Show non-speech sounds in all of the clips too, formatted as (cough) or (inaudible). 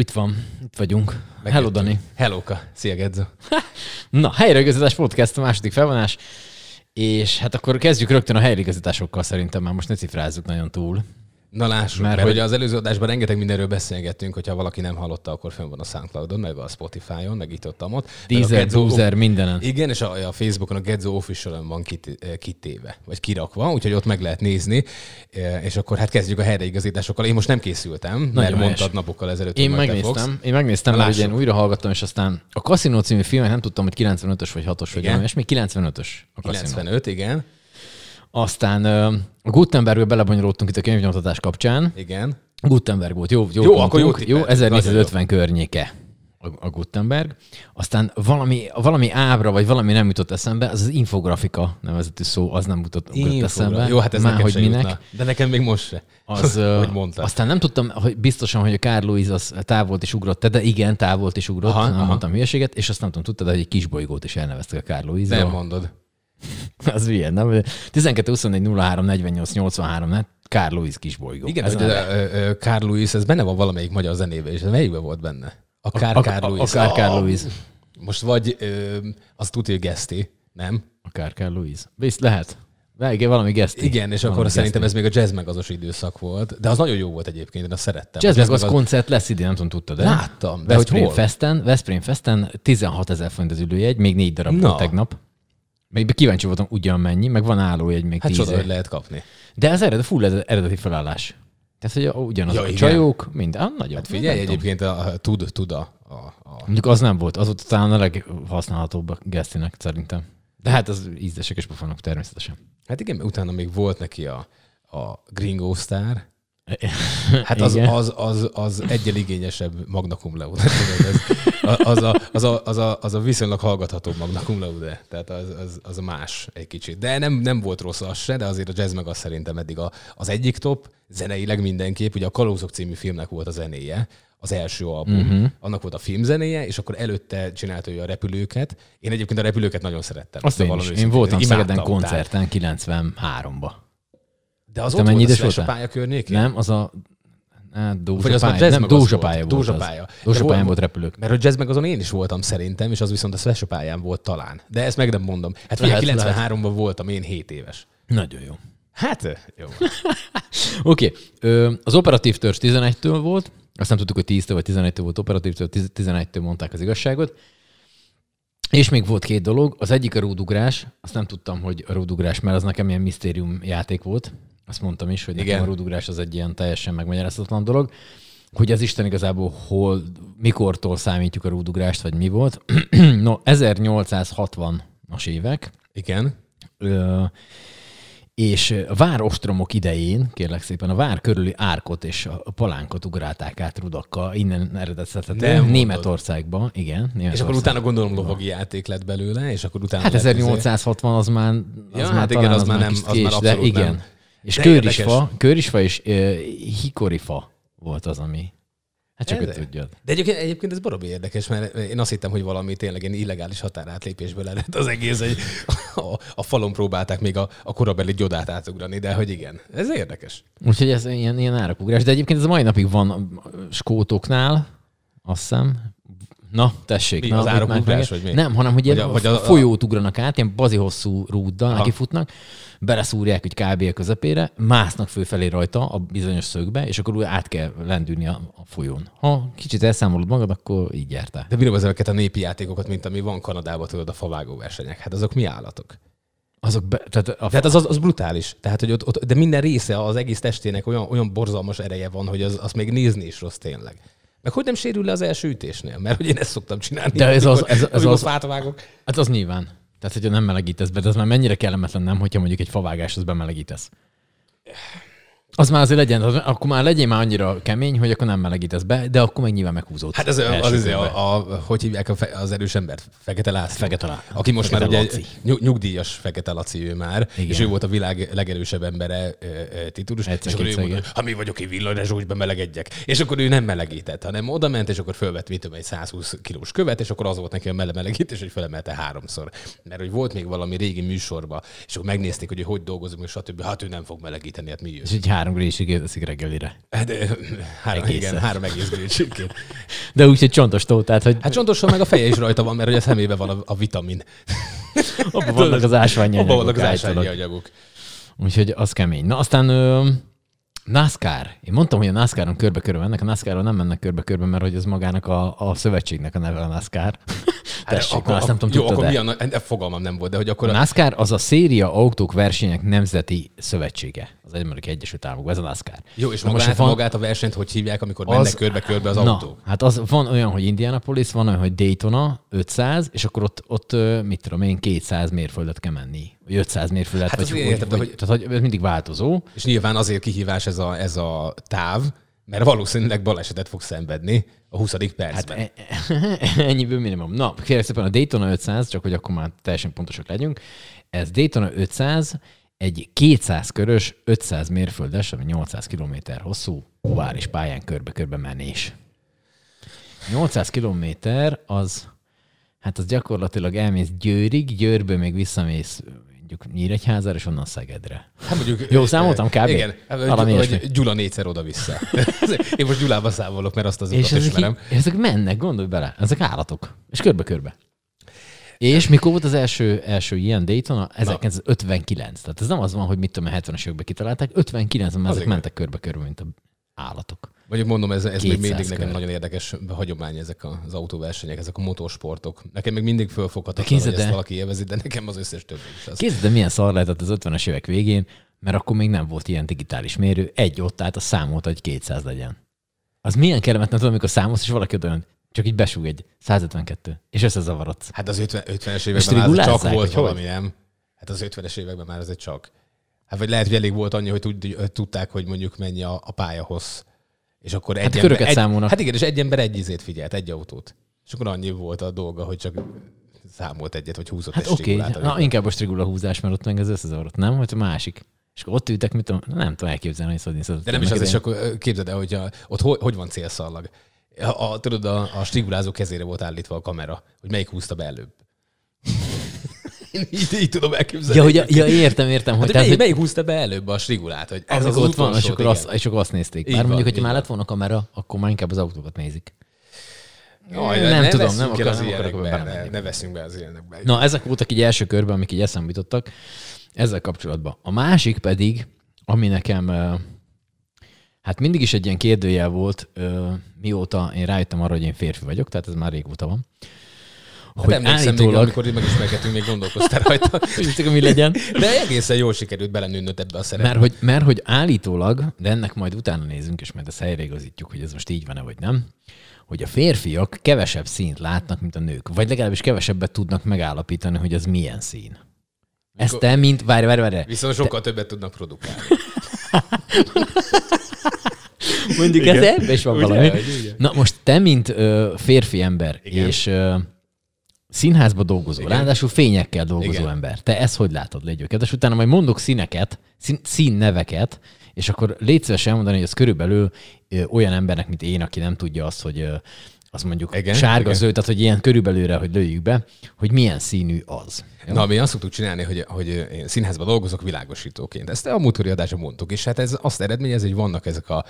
Itt van, itt vagyunk. Hello, Dani. Hellóka. Szia, Gedzo. Na, helyreigazítás podcast, a második felvonás. És hát akkor kezdjük rögtön a helyreigazításokkal szerintem, már most ne cifrázzuk nagyon túl. Na lássuk, mert, mert hogy az előző adásban rengeteg mindenről beszélgettünk, hogyha valaki nem hallotta, akkor fönn van a Soundcloudon, meg a Spotify-on, meg itt ott, ott. Deezer, Deezer, mindenen. Igen, és a, a Facebookon a Gedzo official van kit, eh, kitéve, vagy kirakva, úgyhogy ott meg lehet nézni. Eh, és akkor hát kezdjük a helyreigazításokkal. Én most nem készültem, Nagyon mert helyes. mondtad napokkal ezelőtt, Én megnéztem, én megnéztem, mert ugye én újra hallgattam, és aztán a Casino című filmet nem tudtam, hogy 95-ös vagy 6-os, vagy nem, és még 95-ös. A 95, igen. Aztán a Gutenbergbe belebonyolódtunk itt a könyvnyomtatás kapcsán. Igen. Gutenberg volt, jó, jó, jó, akkor jó, jó 1450 környéke a, Gutenberg. Aztán valami, valami ábra, vagy valami nem jutott eszembe, az az infografika nevezetű szó, az nem jutott, jutott eszembe. Jó, hát ez Már, hogy minek. Jutna. De nekem még most se. Az, (laughs) hogy mondtad. Aztán nem tudtam, hogy biztosan, hogy a Carl Louis az távolt és ugrott, de igen, távolt és ugrott, aha, nem aha. mondtam hülyeséget, és azt nem tudom, tudtad, hogy egy kis bolygót is elneveztek a Carl Louis. Nem mondod. (laughs) az milyen, nem? 12, 24, 03, 48, 83, ne? Carl Louis kisbolygó. Igen, ez a Carl Louis, ez benne van valamelyik magyar zenébe, és melyikben volt benne? A Car a, Carl Louis. A, a, a Carl Louis. Most vagy ö, azt tudja, Geszti, nem? A Car Carl Louis. Visz, lehet. Igen, valami geszti. Igen, és akkor szerintem ez még a jazz megazos időszak volt. De az nagyon jó volt egyébként, én azt szerettem. Jazz, jazz meg az, az koncert lesz idén, nem tudom, tudtad de? Láttam. De Veszprém hogy hol? Festen, Veszprém Festen 16 ezer font az ülőjegy, még négy darab volt tegnap. Még kíváncsi voltam ugyan mennyi, meg van állójegy még Hát csoda, hogy lehet kapni. De az eredeti, full eredeti felállás. Tehát, hogy ugyanaz ja, a igen. csajok, mind, ah, nagyon. Hát figyelj, egyébként a, a, tud, tud a, a, a... Mondjuk az nem volt, az volt talán a leghasználhatóbb a Gesztinek szerintem. De hát az ízlesek és pofonok természetesen. Hát igen, utána még volt neki a, a Gringo Star, Hát az, az, az, az egyel igényesebb Magna Cum Laude. (laughs) Az a, az, a, az, a, az a viszonylag hallgatható Magna Cum Laude. Tehát az, az, az más egy kicsit. De nem, nem volt rossz az se, de azért a jazz meg az szerintem eddig a, az egyik top, zeneileg mindenképp. Ugye a Kalózok című filmnek volt a zenéje, az első album, uh-huh. annak volt a filmzenéje, és akkor előtte csinálta ő a repülőket. Én egyébként a repülőket nagyon szerettem. Azt én, is. én voltam Szegeden koncerten 93-ba. De az Te ott mennyi volt a pálya környékén? Nem, az a Hát, Dózsa Vagy az pálya, nem, Dózsa pálya volt. Dózsa pálya. Dózsa pályán volt repülők. Mert a jazz meg azon én is voltam szerintem, és az viszont a Slash pályán volt talán. De ezt meg nem mondom. Hát figyelj, 93-ban voltam én 7 éves. Nagyon jó. Hát, jó. (laughs) Oké. okay. Az operatív törzs 11-től volt, azt nem tudtuk, hogy 10-től vagy 11-től volt operatívtől, 11-től mondták az igazságot. És még volt két dolog. Az egyik a rúdugrás. Azt nem tudtam, hogy a rúdugrás, mert az nekem ilyen misztérium játék volt. Azt mondtam is, hogy Igen. a rúdugrás az egy ilyen teljesen megmagyarázhatatlan dolog. Hogy az Isten igazából hol, mikortól számítjuk a rúdugrást, vagy mi volt. (clears throat) no, 1860-as évek. Igen. Ö, és a várostromok idején, kérlek szépen, a vár körüli árkot és a palánkot ugrálták át rudakkal, innen eredetszerűen Németországba, igen. Németországba. És akkor utána gondolom lovagi játék lett belőle, és akkor utána... Hát 1860 az már, az ja, már hát igen, az, az már nem, az már de igen. Nem. És de körisfa, körisfa és uh, hikorifa volt az, ami Hát csak ő tudja. De egyébként, egyébként ez baromi érdekes, mert én azt hittem, hogy valami tényleg ilyen illegális határátlépésből ered az egész, hogy a, a falon próbálták még a, a korabeli gyodát átugrani, de hogy igen, ez érdekes. Úgyhogy ez ilyen, ilyen árakugrás, de egyébként ez a mai napig van skótoknál, azt hiszem, Na, tessék. Mi, na, az árakugrás, vagy mi? Nem, hanem hogy ilyen vagy a, vagy a, folyót ugranak át, ilyen bazi hosszú rúddal, neki futnak, beleszúrják egy kb. a közepére, másznak fölfelé rajta a bizonyos szögbe, és akkor úgy át kell lendülni a, a folyón. Ha kicsit elszámolod magad, akkor így jártál. De bírom ezeket a népi játékokat, mint ami van Kanadában, tudod, a favágó versenyek. Hát azok mi állatok? Azok be, tehát a tehát az, az, az, brutális. Tehát, hogy ott, ott, de minden része az egész testének olyan, olyan borzalmas ereje van, hogy az, az még nézni is rossz tényleg. Meg hogy nem sérül le az első ütésnél? Mert hogy én ezt szoktam csinálni. De ez az, ez, ez az, az, vágok. Hát az nyilván. Tehát, hogyha nem melegítesz be, de az már mennyire kellemetlen nem, hogyha mondjuk egy favágáshoz bemelegítesz. Az már azért legyen, az, akkor már legyen már annyira kemény, hogy akkor nem melegítesz be, de akkor meg nyilván meghúzódsz. Hát ez az, az, az a, a, hogy hívják a, az erős embert? Fekete László. Fekete László. Aki most Fekete már ugye nyug, nyugdíjas Fekete Laci ő már, Igen. és ő volt a világ legerősebb embere titulus. Egyszer, és akkor ő mondta, ha mi vagyok, én villanyra úgy bemelegedjek. És akkor ő nem melegített, hanem oda ment, és akkor fölvett vitöm egy 120 kilós követ, és akkor az volt neki a melegítés, hogy felemelte háromszor. Mert hogy volt még valami régi műsorba, és akkor megnézték, hogy hogy dolgozunk, és stb. Hát ő nem fog melegíteni, hát mi jön. És egy Három grill csirkét eszik reggelire. Hát, három, igen, három egész grill csirkét. (laughs) De úgy, hogy csontos tó, tehát hogy... Hát csontosan meg a feje is rajta van, mert hogy a szemébe van a, a vitamin. Abban vannak az ásványi anyagok. Abban vannak az ásványi anyagok. Úgyhogy az kemény. Na aztán ö, NASCAR. Én mondtam, hogy a NASCAR-on körbe-körbe mennek, a NASCAR-on nem mennek körbe-körbe, mert hogy ez magának a, a szövetségnek a neve a NASCAR. Hát Tessék, akkor, azt nem tudom, jó, akkor mi a, fogalmam nem volt, de hogy akkor... A NASCAR az a széria autók versenyek nemzeti szövetsége az Amerikai Egyesült Államokban, ez a NASCAR. Jó, és magát, van, magát a versenyt hogy hívják, amikor az, mennek körbe-körbe az na, autók? Hát az van olyan, hogy Indianapolis, van olyan, hogy Daytona 500, és akkor ott, ott mit tudom én, 200 mérföldet kell menni. Vagy 500 mérföldet, hát vagy, értem, vagy, hogy, tehát, hogy ez mindig változó. És nyilván azért kihívás ez a, ez a táv, mert valószínűleg balesetet fog szenvedni a 20. percben. Hát e- (laughs) ennyiből minimum. Na, kérlek szépen a Daytona 500, csak hogy akkor már teljesen pontosak legyünk. Ez Daytona 500, egy 200 körös, 500 mérföldes, ami 800 km hosszú ovális pályán körbe-körbe menés. 800 km az, hát az gyakorlatilag elmész Győrig, Győrből még visszamész mondjuk Nyíregyházára, és onnan Szegedre. Hát mondjuk, Jó, számoltam kb. Igen, Valami vagy Gyula négyszer oda-vissza. (laughs) Én most Gyulába számolok, mert azt az és ezek, ismerem. ezek mennek, gondolj bele, ezek állatok. És körbe-körbe. És mikor volt az első, első ilyen Daytona? 1959. Tehát ez nem az van, hogy mit tudom, 70-es években kitalálták. 59-ben ezek mentek körbe-körbe, mint a állatok. Mondjuk mondom, ez, ez még mindig kör. nekem nagyon érdekes hagyomány, ezek az autóversenyek, ezek a motorsportok. Nekem még mindig fölfoghatatlan, hogy ezt valaki élvezi, de nekem az összes többi is az. Kézzel, de milyen szar lehetett az 50-es évek végén, mert akkor még nem volt ilyen digitális mérő, egy ott állt a számot, hogy 200 legyen. Az milyen kellemetlen tudom, amikor számolsz, és valaki olyan, csak így besúg egy 152, és összezavarodsz. Hát az 50, 50-es években már csak volt valami, nem? Hát az 50-es években már ez egy csak. Hát vagy lehet, hogy elég volt annyi, hogy tudták, hogy mondjuk mennyi a, a pályahossz. És akkor egy hát ember, köröket egy, számolnak. Hát igen, és egy ember egy izét figyelt, egy autót. És akkor annyi volt a dolga, hogy csak számolt egyet, vagy húzott hát egy oké, okay. na inkább a strigula húzás, mert ott meg az összezavarott, nem? Hogy a másik. És akkor ott ültek, mit tudom, nem tudom elképzelni, hogy szodni De nem is az, és akkor képzeld el, hogy a, ott hogy, hogy van célszallag. A, a, tudod, a, a strigulázó kezére volt állítva a kamera, hogy melyik húzta be előbb. (laughs) Én így, így tudom elképzelni. Ja, hogy, ja, értem, értem. Hogy, hát, tehát, melyik, melyik húzta be előbb a strigulát? Hogy ez az, az ott van, és akkor, azt, és akkor azt nézték. Bár mondjuk, hogyha már lett volna kamera, akkor már inkább az autókat nézik. Jaj, nem ne tudom, nem akarok, az nem akarok ne, ne veszünk be az ilyenekbe. Na, ezek voltak így első körben, amik így eszembe jutottak ezzel kapcsolatban. A másik pedig, ami nekem hát mindig is egy ilyen kérdőjel volt, mióta én rájöttem arra, hogy én férfi vagyok, tehát ez már régóta van hogy hát állítólag... még, amikor megismerkedtünk, még gondolkoztál rajta. (laughs) hogy mi legyen. De egészen jól sikerült belenőnöd ebbe a szerepbe. Mert hogy, mert hogy állítólag, de ennek majd utána nézünk, és majd ezt helyreigazítjuk, hogy ez most így van-e, vagy nem, hogy a férfiak kevesebb színt látnak, mint a nők. Vagy legalábbis kevesebbet tudnak megállapítani, hogy az milyen szín. Ezt te, mint... Várj, várj, várj. Viszont sokkal te... többet tudnak produkálni. (laughs) Mondjuk ez ebben is van ugye, valami. Ugye? Na most te, mint ö, férfi ember, Igen. és ö, Színházba dolgozó, Igen. ráadásul fényekkel dolgozó Igen. ember. Te ezt hogy látod, légy És utána majd mondok színeket, szín, színneveket, és akkor légy szíves elmondani, hogy ez körülbelül ö, olyan embernek, mint én, aki nem tudja azt, hogy ö, az mondjuk igen, sárga igen. zöld, tehát hogy ilyen körülbelülre, hogy lőjük be, hogy milyen színű az. Jó? Na, mi azt szoktuk csinálni, hogy, hogy én színházban dolgozok világosítóként. Ezt a múltkori adásban mondtuk, és hát ez azt eredményez, hogy vannak ezek a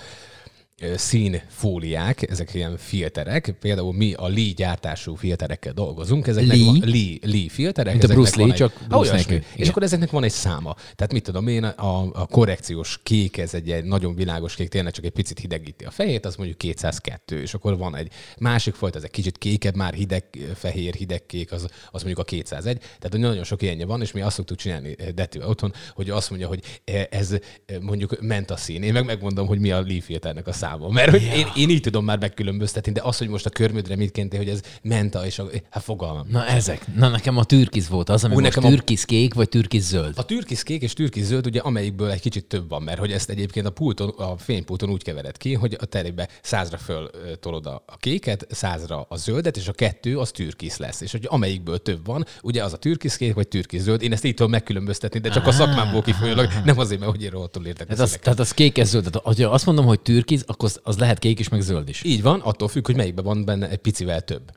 színfóliák, ezek ilyen filterek, például mi a Lee gyártású filterekkel dolgozunk, ezeknek Lee? van Lee, Lee filterek. Mint a Bruce Lee, egy, csak Bruce olyasmi, És akkor ezeknek van egy száma. Tehát mit tudom én, a, a korrekciós kék, ez egy, egy nagyon világos kék, tényleg csak egy picit hidegíti a fejét, az mondjuk 202, és akkor van egy másik fajta, ez egy kicsit kékebb, már hideg, fehér, hideg kék, az, az mondjuk a 201. Tehát nagyon sok ilyenje van, és mi azt szoktuk csinálni Detű otthon, hogy azt mondja, hogy ez mondjuk ment a szín. Én meg megmondom, hogy mi a Lee filternek a száma számom. Mert hogy ja. én, én, így tudom már megkülönböztetni, de az, hogy most a körmödre mit kénte, hogy ez menta, és a, hát fogalmam. Na ezek. Na nekem a türkiz volt az, ami Úgy most türkiz kék, vagy türkiz zöld. A türkiz kék és türkiz zöld, ugye amelyikből egy kicsit több van, mert hogy ezt egyébként a, pulton, a fénypulton úgy kevered ki, hogy a terébe százra föl tolod a, a kéket, százra a zöldet, és a kettő az türkiz lesz. És hogy amelyikből több van, ugye az a türkiz kék, vagy türkiz zöld. Én ezt így tudom megkülönböztetni, de csak a szakmámból kifolyólag, nem azért, mert hogy én rohadtul értek. Tehát az, tehát az kék, ez zöld. Tehát, azt mondom, hogy türkiz, akkor az lehet kék is, meg zöld is. Így van, attól függ, hogy melyikben van benne egy picivel több.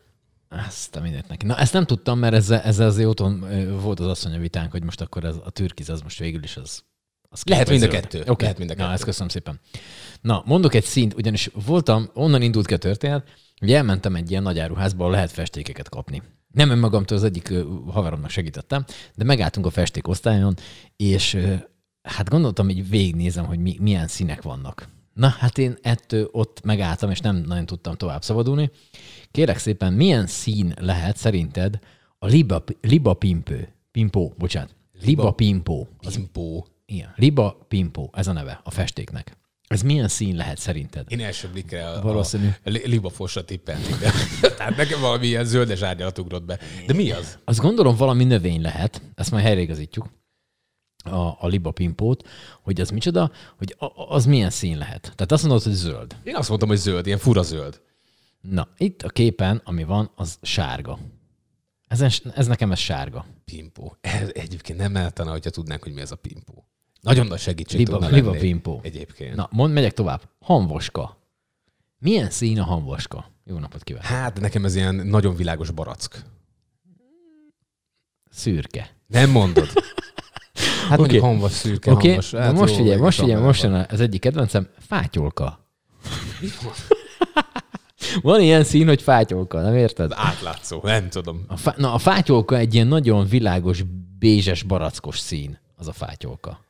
Ezt a mindent neki. Na, ezt nem tudtam, mert ezzel, ezzel azért otthon volt az asszony vitánk, hogy most akkor ez, a türkiz az most végül is az, Az Lehet mind a kettő. Okay. Lehet mind a Na, kettő. ezt köszönöm szépen. Na, mondok egy színt, ugyanis voltam, onnan indult ki a történet, hogy elmentem egy ilyen nagy áruházba, lehet festékeket kapni. Nem önmagamtól az egyik haveromnak segítettem, de megálltunk a festékosztályon, és ö, hát gondoltam, hogy végignézem, hogy mi, milyen színek vannak. Na, hát én ettől ott megálltam, és nem nagyon tudtam tovább szabadulni. Kérek szépen, milyen szín lehet szerinted a liba, liba pimpő? Pimpó, bocsánat. Liba pimpó. Az, Pimpó. igen, liba pimpó, ez a neve a festéknek. Ez milyen szín lehet szerinted? Én első blikre a, Valószínű. a li- libafosra tippelnék, de (laughs) tehát nekem valami ilyen zöldes árnyalat ugrott be. De mi az? Azt gondolom valami növény lehet, ezt majd helyreigazítjuk, a, a liba pimpót, hogy az micsoda, hogy a, az milyen szín lehet. Tehát azt mondod, hogy zöld. Én azt mondtam, hogy zöld, ilyen fura zöld. Na, itt a képen, ami van, az sárga. Ez, ez nekem ez sárga. Pimpó. Ez egyébként nem eltana, hogyha tudnánk, hogy mi ez a pimpó. Nagyon nagy segítség Liba, tudna liba lenni pimpó. Egyébként. Na, mond, megyek tovább. Hanvaska. Milyen szín a hanvaska? Jó napot kívánok. Hát, nekem ez ilyen nagyon világos barack. Szürke. Nem mondod. (laughs) Hát mondjuk Oké. hanvas, szürke, okay, Hát most jó, figyelj, most figyelj, most jön az egyik kedvencem, fátyolka. Van ilyen szín, hogy fátyolka, nem érted? Átlátszó, nem tudom. A fá- na, a fátyolka egy ilyen nagyon világos, bézses, barackos szín, az a fátyolka.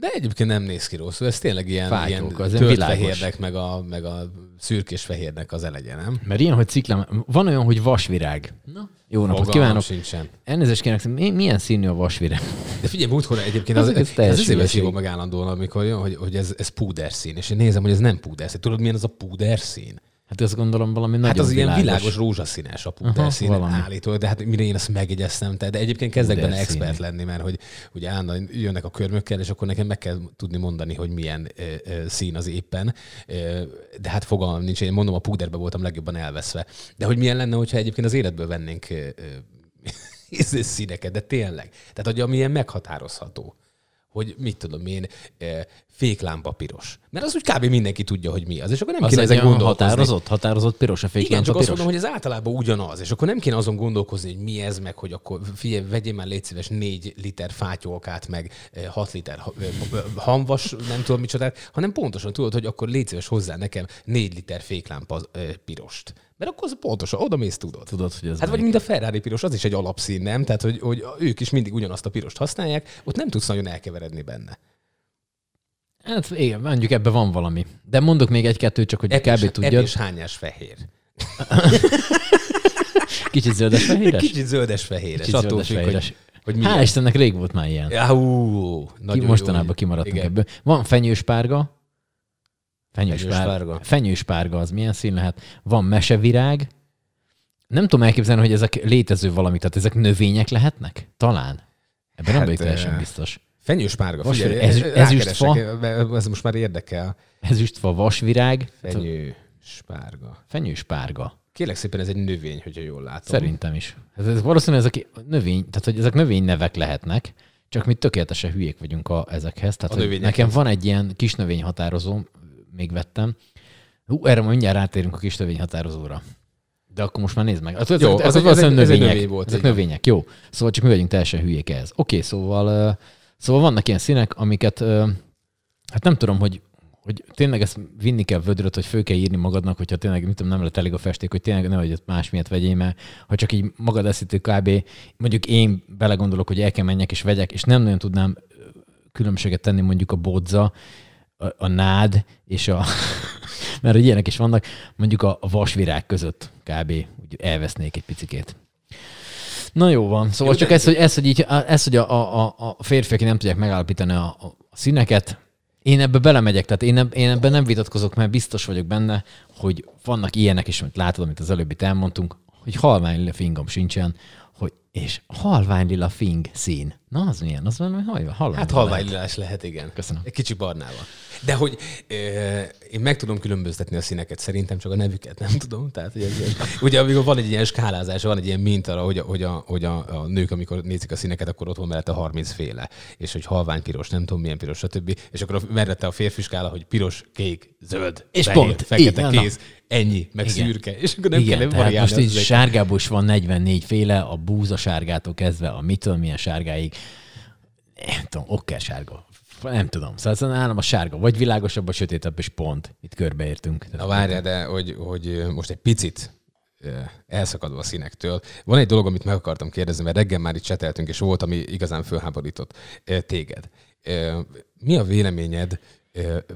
De egyébként nem néz ki rosszul. Ez tényleg ilyen, Fátyolka, ilyen az tört fehérnek, meg a, meg a szürkés fehérnek az elegye, nem? Mert ilyen, hogy ciklám, van olyan, hogy vasvirág. Na, jó napot Fogalmam kívánok. sincsen. Elnézést kérek, mi, milyen színű a vasvirág? De figyelj, múltkor egyébként az, az, ez azért hülyeség. hívom meg állandóan, amikor jön, hogy, hogy ez, ez púderszín, és én nézem, hogy ez nem púderszín. Tudod, milyen az a púderszín? Hát azt gondolom valami nagyon Hát az ilyen világos. világos rózsaszínes a púderszín valami. állítólag, de hát mire én azt megjegyeztem, de egyébként kezdek benne expert lenni, mert hogy ugye állandóan jönnek a körmökkel, és akkor nekem meg kell tudni mondani, hogy milyen ö, ö, szín az éppen. Ö, de hát fogalmam nincs, én mondom, a púderbe voltam legjobban elveszve. De hogy milyen lenne, hogyha egyébként az életből vennénk ö, ö, (laughs) színeket, de tényleg. Tehát, hogy ami ilyen meghatározható hogy mit tudom én, eh, féklámpa piros. Mert az úgy kb. mindenki tudja, hogy mi az, és akkor nem Az kéne olyan gondolkozni. határozott, határozott piros a Igen, féklámpa csak azt piros. mondom, hogy ez általában ugyanaz, és akkor nem kéne azon gondolkozni, hogy mi ez, meg hogy akkor figyelj, vegyél már légy szíves 4 liter fátyolkát, meg 6 liter ha- ö, ö, hamvas, nem tudom micsodát, hanem pontosan tudod, hogy akkor légy szíves hozzá nekem 4 liter féklámpa ö, pirost. Mert akkor az pontosan, oda mész, tudod. Tudod, hogy ez Hát vagy mint a Ferrari piros, az is egy alapszín, nem? Tehát, hogy, hogy ők is mindig ugyanazt a pirost használják, ott nem tudsz nagyon elkeveredni benne. Hát igen, mondjuk ebben van valami. De mondok még egy-kettőt, csak hogy kb. tudjad. Epés hányás fehér. (laughs) Kicsit zöldes fehéres? Kicsit zöldes fehéres. Kicsit attól zöldes függ, fehéres. hogy, hogy milyen. Istennek rég volt már ilyen. Ja, ú, Ki mostanában jó. kimaradtunk Igen. ebből. Van fenyőspárga. Fenyőspárga. Fenyőspárga. Fenyőspárga az milyen szín lehet? Van mesevirág. Nem tudom elképzelni, hogy ezek létező valami, tehát ezek növények lehetnek? Talán. Ebben nem Hát, vagyok teljesen biztos. Fenyőspárga, Most figyelj, ez- ezüstfa. ez most már érdekel. Ezüstfa, vasvirág. Fenyőspárga. Fenyőspárga. Kérlek szépen, ez egy növény, hogyha jól látom. Szerintem is. Ez, ez valószínűleg ezek növény, tehát hogy ezek növénynevek lehetnek, csak mi tökéletesen hülyék vagyunk a, ezekhez. Tehát, A hogy nekem van egy ilyen kis növényhatározó, még vettem. Hú, erre majd mindjárt rátérünk a kis növényhatározóra. De akkor most már nézd meg. Az, Jó, Jó, az ez, egy- az ez ez egy növények. növény volt, ezek igen. növények, jó. Szóval csak mi vagyunk teljesen hülyék ehhez. Oké, szóval, ö, szóval vannak ilyen színek, amiket, hát nem tudom, hogy hogy tényleg ezt vinni kell vödröt, hogy föl kell írni magadnak, hogyha tényleg mit tudom, nem lett elég a festék, hogy tényleg nehogy más miatt vegyél, mert ha csak így magad eszítő kb. Mondjuk én belegondolok, hogy el kell menjek és vegyek, és nem nagyon tudnám különbséget tenni mondjuk a bodza, a, a nád és a... (laughs) mert hogy ilyenek is vannak, mondjuk a, a vasvirág között kb. úgy elvesznék egy picikét. Na jó van. Szóval Jó, csak ez, hogy, ez, hogy, így, ez, hogy a, a, a- férfiak nem tudják megállapítani a, a színeket, én ebbe belemegyek, tehát én, eb, én ebben nem vitatkozok, mert biztos vagyok benne, hogy vannak ilyenek is, amit látod, amit az előbb itt elmondtunk, hogy halvány lila fingom sincsen, hogy, és halvány lila fing szín. Na, az milyen? Az valami halvány Hát lila halvány lehet. igen. Köszönöm. Egy kicsi barnával. De hogy ö, én meg tudom különböztetni a színeket, szerintem csak a nevüket nem tudom. Tehát, hogy ez ilyen, ugye amikor van egy ilyen skálázás, van egy ilyen minta, hogy, a, hogy, a, hogy a, a, nők, amikor nézik a színeket, akkor ott van mellette 30 féle. És hogy halvány piros, nem tudom milyen piros, stb. És akkor a, mellette a férfi skála, hogy piros, kék, zöld, És fehér, pont, fekete, így, na, na. kéz, ennyi, meg Igen. szürke. És akkor nem Igen, kell variálni. most így sárgából is van 44 féle, a búza sárgától kezdve a mitől milyen sárgáig, nem tudom, okker sárga, nem tudom. Szóval nálam a sárga, vagy világosabb, vagy sötétebb, és pont. Itt körbeértünk. Na várjál, de hogy, hogy most egy picit elszakadva a színektől. Van egy dolog, amit meg akartam kérdezni, mert reggel már itt cseteltünk, és volt, ami igazán fölháborított téged. Mi a véleményed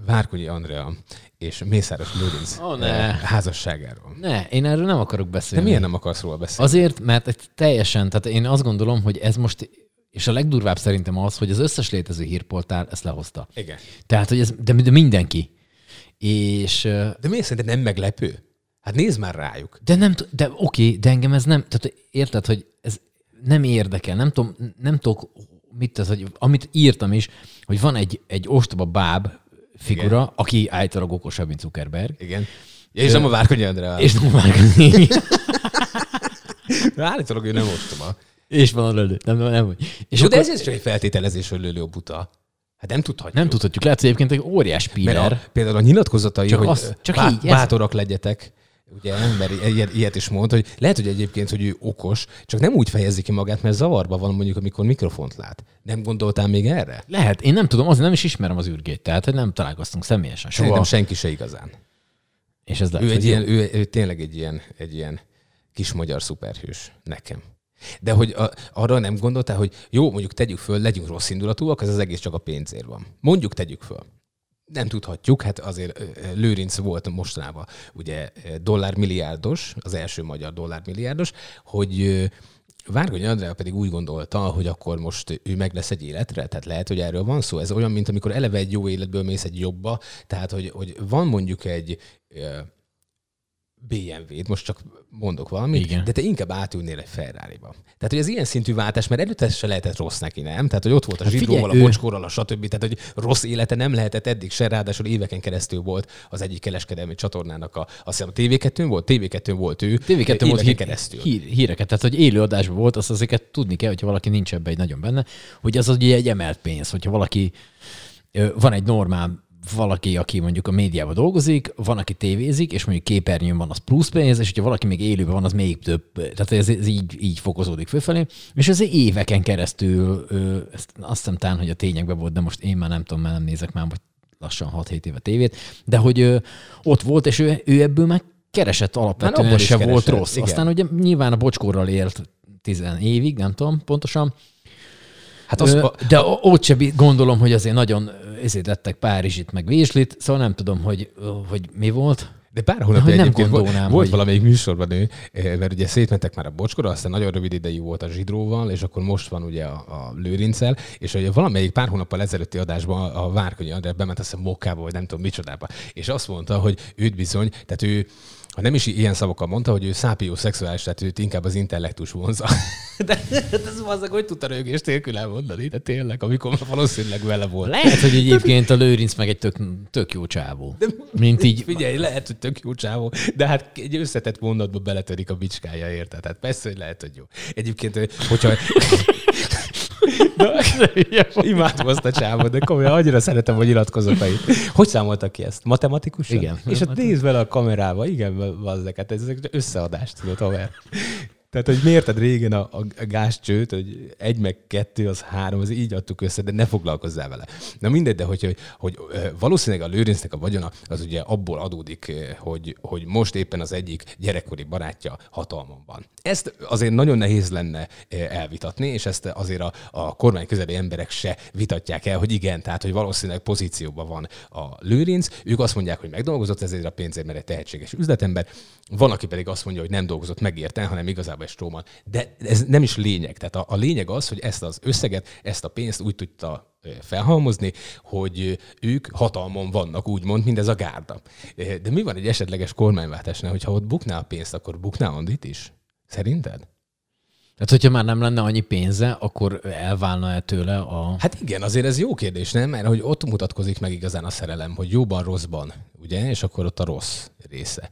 Várkonyi Andrea és Mészáros Lőrinc oh, ne. házasságáról. Ne, én erről nem akarok beszélni. De miért nem akarsz róla beszélni? Azért, mert teljesen, tehát én azt gondolom, hogy ez most, és a legdurvább szerintem az, hogy az összes létező hírportál ezt lehozta. Igen. Tehát, hogy ez, de, de mindenki. És... De miért szerinted nem meglepő? Hát nézd már rájuk. De nem, de oké, de engem ez nem, tehát érted, hogy ez nem érdekel, nem tudom, nem tudok, mit tesz, hogy amit írtam is, hogy van egy, egy ostoba báb, figura, Igen. aki állítólag okosabb, mint Zuckerberg. Igen. Ja, és nem a Várkonyi Andrea. És nem a Várkonyi. (laughs) állítólag ő nem ostoba. És van a lölő. Nem, nem, nem. És Jó, akkor... de ez csak egy feltételezés, hogy lölő a buta. Hát nem tudhatjuk. Nem tudhatjuk. Lehet, hogy egyébként egy óriás. Mert a, például a nyilatkozatai, csak hogy az, csak bá- így, bátorak ez... legyetek, ugye ember ilyet, ilyet is mond, hogy lehet, hogy egyébként, hogy ő okos, csak nem úgy fejezi ki magát, mert zavarba van mondjuk, amikor mikrofont lát. Nem gondoltál még erre? Lehet, én nem tudom, azért nem is ismerem az űrgét, tehát nem találkoztunk személyesen. Soha. Szerintem senki se igazán. És ez lehet, ő, egy ilyen, ő, ő, tényleg egy ilyen, egy ilyen kis magyar szuperhős nekem. De hogy a, arra nem gondoltál, hogy jó, mondjuk tegyük föl, legyünk rossz indulatúak, ez az egész csak a pénzért van. Mondjuk tegyük föl nem tudhatjuk, hát azért Lőrinc volt mostanában ugye dollármilliárdos, az első magyar dollármilliárdos, hogy Várgony Andrea pedig úgy gondolta, hogy akkor most ő meg lesz egy életre, tehát lehet, hogy erről van szó. Ez olyan, mint amikor eleve egy jó életből mész egy jobba, tehát hogy, hogy van mondjuk egy BMW-t, most csak mondok valamit, Igen. de te inkább átülnél egy Ferrari-ba. Tehát, hogy ez ilyen szintű váltás, mert előtte se lehetett rossz neki, nem? Tehát, hogy ott volt a hát zsidróval, a bocskorral, a stb. Tehát, hogy rossz élete nem lehetett eddig se, ráadásul éveken keresztül volt az egyik kereskedelmi csatornának a, azt hiszem a TV2 volt, TV2 volt ő, TV2 volt hír, keresztül. Hír, híreket, tehát, hogy élő adásban volt, azt azért tudni kell, hogyha valaki nincs ebbe egy nagyon benne, hogy az ugye egy emelt pénz, hogyha valaki van egy normál valaki, aki mondjuk a médiában dolgozik, van, aki tévézik, és mondjuk képernyőn van, az plusz pénz, és hogyha valaki még élőben van, az még több. Tehát ez, ez így, így fokozódik fölfelé. És ez éveken keresztül, ezt azt hiszem talán, hogy a tényekben volt, de most én már nem tudom, mert nem nézek már, vagy lassan 6-7 éve tévét, de hogy ott volt, és ő, ő ebből meg keresett alapvetően se keresett, volt rossz. Igen. Aztán ugye nyilván a bocskorral élt 10 évig, nem tudom pontosan, Hát az, de ott sem gondolom, hogy azért nagyon ezért lettek Párizsit, meg Véslit, szóval nem tudom, hogy, hogy mi volt. De pár hónapja nem gondolnám, volt, volt valamelyik műsorban ő, mert ugye szétmentek már a bocskora, aztán nagyon rövid idejű volt a zsidróval, és akkor most van ugye a, a lőrincel, és ugye valamelyik pár hónappal ezelőtti adásban a Várkonyi André bement azt hiszem Mokába, vagy nem tudom micsodába, és azt mondta, hogy őt bizony, tehát ő ha nem is ilyen szavakkal mondta, hogy ő szápió szexuális, tehát őt inkább az intellektus vonza. (laughs) De, de ez az, hogy tudta rögés nélkül elmondani, de tényleg, amikor valószínűleg vele volt. Lehet, hogy egyébként a Lőrinc meg egy tök, tök jó csávó. De, mint így... Figyelj, lehet, hogy tök jó csávó, de hát egy összetett mondatba beletörik a bicskája, érted? Tehát persze, hogy lehet, hogy jó. Egyébként, hogyha (laughs) imádom azt a csávot, de komolyan annyira szeretem, hogy nyilatkozatait. Hogy számoltak ki ezt? Matematikusan? Igen. És ott nézd bele a kamerába, igen, vazzek, hát ez összeadást tudod, haver. Tehát, hogy mérted régen a, a, gázcsőt, hogy egy meg kettő, az három, az így adtuk össze, de ne foglalkozzál vele. Na mindegy, de hogy, hogy, hogy valószínűleg a Lőrincnek a vagyona az ugye abból adódik, hogy, hogy most éppen az egyik gyerekkori barátja hatalmon van. Ezt azért nagyon nehéz lenne elvitatni, és ezt azért a, a kormány közeli emberek se vitatják el, hogy igen, tehát hogy valószínűleg pozícióban van a Lőrinc. Ők azt mondják, hogy megdolgozott ezért a pénzért, mert egy tehetséges üzletember. Van, aki pedig azt mondja, hogy nem dolgozott megérte, hanem igazából egy stróman. De ez nem is lényeg. Tehát a, a lényeg az, hogy ezt az összeget, ezt a pénzt úgy tudta felhalmozni, hogy ők hatalmon vannak, úgymond, mint ez a gárda. De mi van egy esetleges kormányváltásnál, hogyha ott bukná a pénzt, akkor bukná Andit is? Szerinted? Tehát, hogyha már nem lenne annyi pénze, akkor elválna-e tőle a... Hát igen, azért ez jó kérdés, nem? Mert hogy ott mutatkozik meg igazán a szerelem, hogy jóban, rosszban, ugye? És akkor ott a rossz része.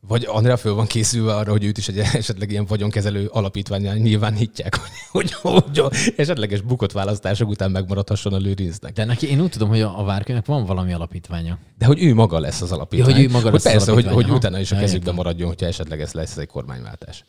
Vagy Andrea föl van készülve arra, hogy őt is egy esetleg ilyen vagyonkezelő alapítványán nyilvánítják, hogy, hogy, hogy esetleges bukott választások után megmaradhasson a lőrincnek. De neki én úgy tudom, hogy a, a Várkönyvnek van valami alapítványa. De hogy ő maga lesz az alapítvány. Ja, hogy ő maga lesz hogy persze, hogy, hogy utána is a kezükbe maradjon, hogyha esetleg ez lesz egy kormányváltás.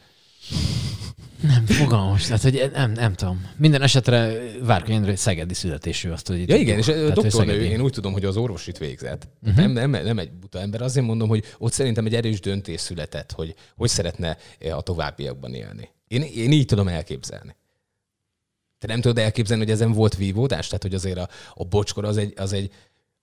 Nem, fogalmas. Tehát, hogy nem, nem tudom. Minden esetre Várkonyi Endre szegedi születésű, azt hogy Ja igen, és a doktornő, én úgy tudom, hogy az orvosit végzett. Uh-huh. Nem, nem, nem egy buta ember. Azért mondom, hogy ott szerintem egy erős döntés született, hogy hogy szeretne a továbbiakban élni. Én, én így tudom elképzelni. Te nem tudod elképzelni, hogy ezen volt vívódás? Tehát, hogy azért a, a bocskor az egy, az egy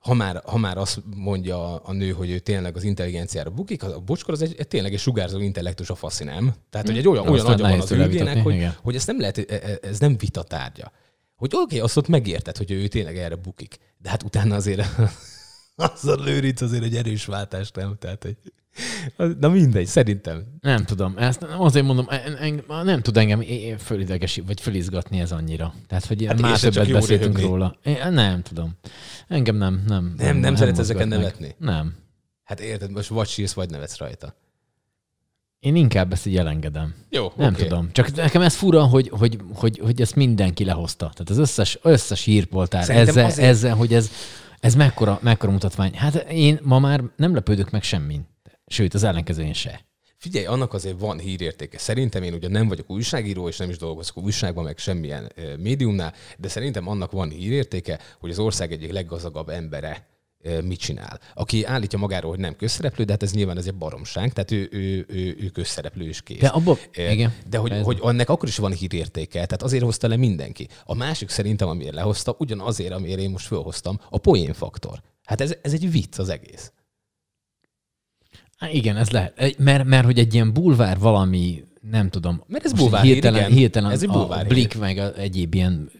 ha már, ha már azt mondja a nő, hogy ő tényleg az intelligenciára bukik, a bocskor az egy, egy tényleg egy sugárzó intellektus a faszi, nem? Tehát, hogy egy olyan, olyan agya van az ülvének, hogy, hogy ezt nem lehet, e- e- ez nem vita tárgya. Hogy oké, okay, azt ott megérted, hogy ő tényleg erre bukik. De hát utána azért az a lőrinc azért egy erős váltás, nem? Tehát, hogy Na mindegy, szerintem. Nem tudom. Ezt azért mondom, nem tud engem fölidegesi, vagy fölizgatni ez annyira. Tehát, hogy hát már többet beszéltünk róla. Én nem tudom. Engem nem. Nem, nem, nem, nem szeret ezeken nevetni? Nem. Hát érted, most vagy sírsz, vagy nevetsz rajta. Én inkább ezt így elengedem. Jó, Nem okay. tudom. Csak nekem ez fura, hogy, hogy, hogy, hogy ezt mindenki lehozta. Tehát az összes, összes hírpoltár ezzel, azért... ezzel, hogy ez, ez mekkora, mekkora mutatvány. Hát én ma már nem lepődök meg semmin. Sőt, az ellenkezőjén se. Figyelj, annak azért van hírértéke. Szerintem én ugye nem vagyok újságíró, és nem is dolgozok újságban, meg semmilyen médiumnál, de szerintem annak van hírértéke, hogy az ország egyik leggazdagabb embere mit csinál. Aki állítja magáról, hogy nem közszereplő, de hát ez nyilván ez egy baromság, tehát ő, ő, ő, ő közszereplő is kész. De, abba, igen, de hogy, hogy ennek akkor is van hírértéke, tehát azért hozta le mindenki. A másik szerintem, amiért lehozta, ugyanazért, amiért én most fölhoztam, a poénfaktor. Hát ez, ez egy vicc az egész. Há, igen, ez lehet. Mert, mert hogy egy ilyen bulvár valami, nem tudom. Mert ez bulvár hirtelen, igen. hirtelen ez egy a Blik meg a, egyéb ilyen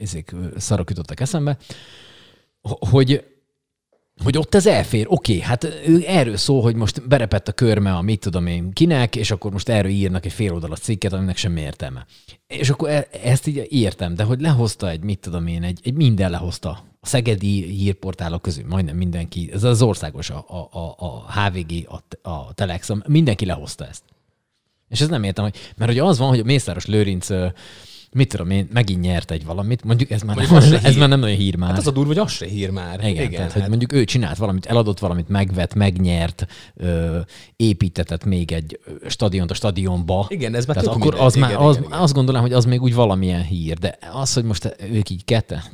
ezek szarok jutottak eszembe, hogy hogy ott ez elfér. Oké, okay, hát ő erről szól, hogy most berepett a körme a mit tudom én kinek, és akkor most erről írnak egy fél oldalas cikket, aminek semmi értelme. És akkor e- ezt így értem, de hogy lehozta egy, mit tudom én, egy, egy minden lehozta. A szegedi hírportálok közül majdnem mindenki, ez az országos, a, a, a, a HVG, a, a Telex, mindenki lehozta ezt. És ez nem értem, hogy, mert hogy az van, hogy a Mészáros Lőrinc mit tudom én, megint nyert egy valamit, mondjuk ez már, mondjuk nem, ez már nem nagyon hír már. Hát az a durva, hogy az se hír már. Igen, Igen tehát, hát... hogy mondjuk ő csinált valamit, eladott valamit, megvett, megnyert, ö, építetett még egy stadiont a stadionba. Igen, ez már tehát akkor minden. az igen, már, az, igen, igen. azt gondolom, hogy az még úgy valamilyen hír, de az, hogy most ők így kette,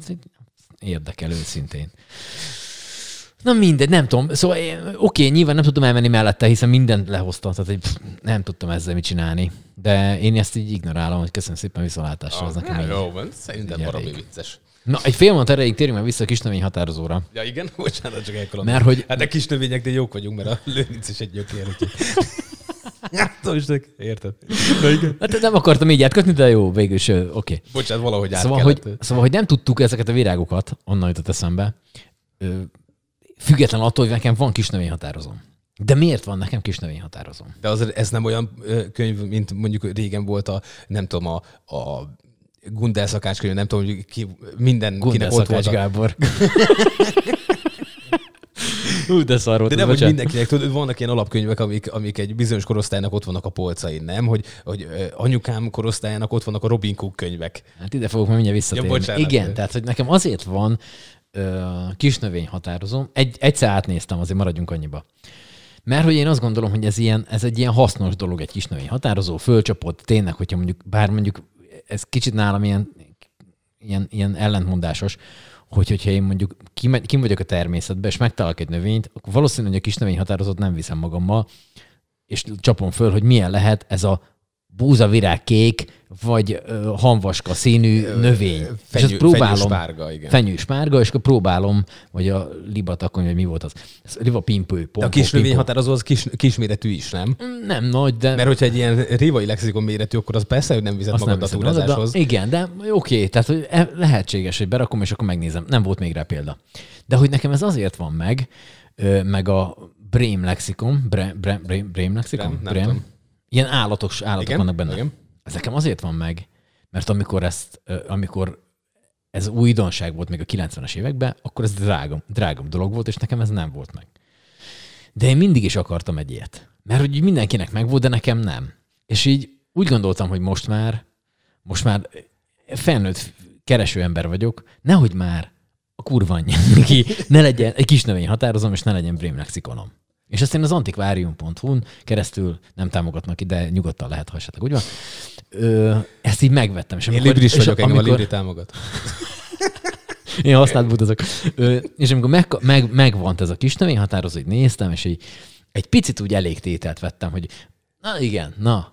érdekel őszintén. Na mindegy, nem tudom. Szóval oké, nyilván nem tudtam elmenni mellette, hiszen mindent lehozta, tehát pff, nem tudtam ezzel mit csinálni. De én ezt így ignorálom, hogy köszönöm szépen viszontlátásra. Ah, nekem jó, van, szerintem valami vicces. Na, egy fél mondat erejéig térjünk már vissza a kisnövény határozóra. Ja igen, (laughs) bocsánat, csak elkolom. Mert hogy... Hát a de jók vagyunk, mert a (laughs) lőrinc is egy gyökér. (laughs) Hát, most érted? Na, igen. Hát nem akartam így átkötni, de jó, végül is oké. Okay. Bocsánat, valahogy át szóval, hogy, szóval, hogy nem tudtuk ezeket a virágokat, onnan jutott eszembe, Független attól, hogy nekem van kis növényhatározom. De miért van nekem kis növényhatározom? De az, ez nem olyan könyv, mint mondjuk régen volt a, nem tudom, a, a Gundel szakácskönyv, nem tudom, hogy ki, minden Gundel ott volt. A... Gábor. Hú, de szar volt. De nem, hogy mindenkinek, tudod, vannak ilyen alapkönyvek, amik, amik egy bizonyos korosztálynak ott vannak a polcain, nem? Hogy, hogy anyukám korosztályának ott vannak a Robin Cook könyvek. Hát ide fogok mindjárt visszatérni. Ja, bocsánat, Igen, tehát hogy nekem azért van kis növény határozom. Egy, egyszer átnéztem, azért maradjunk annyiba. Mert hogy én azt gondolom, hogy ez, ilyen, ez egy ilyen hasznos dolog, egy kis növény határozó, fölcsapott, tényleg, hogyha mondjuk, bár mondjuk ez kicsit nálam ilyen, ilyen, ilyen ellentmondásos, hogy hogyha én mondjuk kim, kim vagyok a természetben, és megtalálok egy növényt, akkor valószínű, hogy a kis növény határozót nem viszem magammal, és csapom föl, hogy milyen lehet ez a búzavirág kék, vagy uh, hanvaska színű növény. Fenyő, és próbálom, fenyőspárga, igen. Fenyőspárga, és akkor próbálom, vagy a libatakony, vagy mi volt az. Ez liba pimpő. Pompó, de a kis növény határozó az kis, kisméretű is, nem? Mm, nem nagy, de... Mert hogyha egy ilyen rivai lexikon méretű, akkor az persze, hogy nem vizet magad a túrázáshoz. Igen, de oké, okay, tehát hogy e- lehetséges, hogy berakom, és akkor megnézem. Nem volt még rá példa. De hogy nekem ez azért van meg, meg a Brém lexikon, Brém, Brém, Brém lexikon? Brém, nem Brém. Ilyen állatos állatok igen, vannak benne. Igen. Ez nekem azért van meg, mert amikor ezt, amikor ez újdonság volt még a 90-es években, akkor ez drágom, drágom dolog volt, és nekem ez nem volt meg. De én mindig is akartam egy ilyet. Mert hogy mindenkinek meg volt, de nekem nem. És így úgy gondoltam, hogy most már, most már felnőtt kereső ember vagyok, nehogy már a kurva (laughs) ki, ne legyen, egy kis növény határozom, és ne legyen Brém lexikonom. És ezt én az antikvárium.hu-n keresztül nem támogatnak ide, nyugodtan lehet, ha esetleg úgy van. ö, ezt így megvettem. És Én amikor, libris és vagyok, engem a amikor- libri támogat. (laughs) Én használt butazok. Ö, és amikor meg, meg, megvont ez a kis növényhatározó, hogy néztem, és így egy picit úgy elég tételt vettem, hogy na igen, na,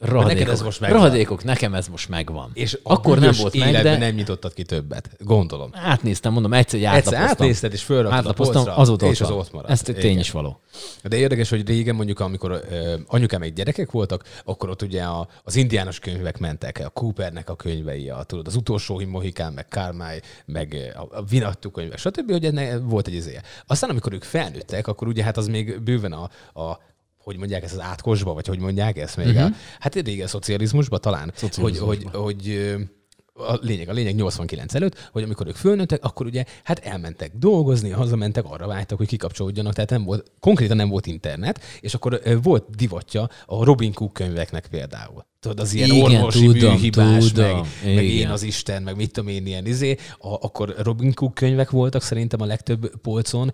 rahadékok, ez most megvan. rahadékok, nekem ez most megvan. És a akkor nem volt meg, de nem nyitottad ki többet. Gondolom. átnéztem, mondom, egyszer egy Egyszer átlapoztam. átnézted, és fölraktad a Átlapoztam, polcra, azóta és az ott maradt. Ez tény Igen. is való. De érdekes, hogy régen mondjuk, amikor anyukám egy gyerekek voltak, akkor ott ugye a, az indiános könyvek mentek, a Coopernek a könyvei, a, tudod, az utolsó Mohikán, meg Kármály, meg a, a Vinattu könyvek, stb., hogy ennek volt egy izéje. Aztán, amikor ők felnőttek, akkor ugye hát az még bőven a, a hogy mondják ezt az átkosba, vagy hogy mondják ezt még? Uh-huh. A, hát régen szocializmusba talán, hogy, Szocializmusba. hogy, hogy ö, a lényeg, a lényeg 89 előtt, hogy amikor ők fölnőttek, akkor ugye hát elmentek dolgozni, hazamentek, arra vágytak, hogy kikapcsolódjanak, tehát nem volt, konkrétan nem volt internet, és akkor volt divatja a Robin Cook könyveknek például. Tudod, az ilyen Igen, orvosi tudom, bűhibás, tudom. meg, meg én Igen. az Isten, meg mit tudom én, ilyen izé. A, akkor Robin Cook könyvek voltak szerintem a legtöbb polcon.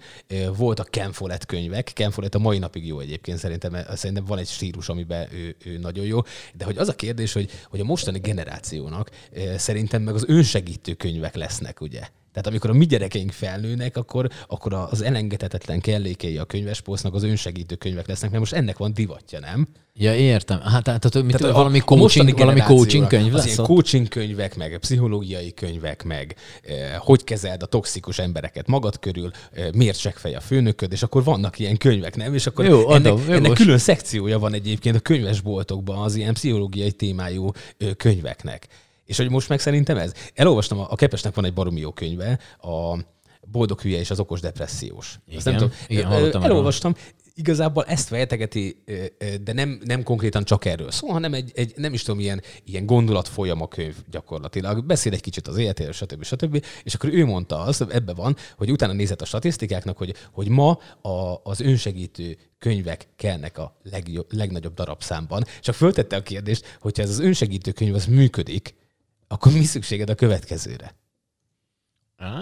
Voltak Ken Follett könyvek. Ken Follett a mai napig jó egyébként szerintem. Szerintem van egy stílus, amiben ő, ő nagyon jó. De hogy az a kérdés, hogy, hogy a mostani generációnak szerintem meg az önsegítő könyvek lesznek, ugye? Tehát amikor a mi gyerekeink felnőnek, akkor, akkor az elengedhetetlen kellékei a könyvespolcnak az önsegítő könyvek lesznek, mert most ennek van divatja, nem? Ja, értem. Hát, tehát, tehát mit, Tehát valami coaching, valami coaching könyv Az lesz? ilyen coaching könyvek, meg pszichológiai könyvek, meg eh, hogy kezeld a toxikus embereket magad körül, eh, miért seggfej a főnököd, és akkor vannak ilyen könyvek, nem? És akkor Jó, ennek, adom, ennek jogos. külön szekciója van egyébként a könyvesboltokban az ilyen pszichológiai témájú könyveknek. És hogy most meg szerintem ez. Elolvastam, a a Kepesnek van egy baromi jó könyve, a Boldog hülye és az okos depressziós. Azt nem Igen, tudom. igen, hallottam. Elolvastam, igazából ezt fejtegeti, de nem, nem konkrétan csak erről szól, hanem egy, egy nem is tudom, ilyen, ilyen gondolatfolyam a könyv gyakorlatilag. Beszél egy kicsit az életéről, stb. stb. És akkor ő mondta azt, ebbe van, hogy utána nézett a statisztikáknak, hogy, hogy ma a, az önsegítő könyvek kelnek a legjobb, legnagyobb darabszámban. Csak föltette a kérdést, hogyha ez az önsegítő könyv az működik, akkor mi szükséged a következőre? Á,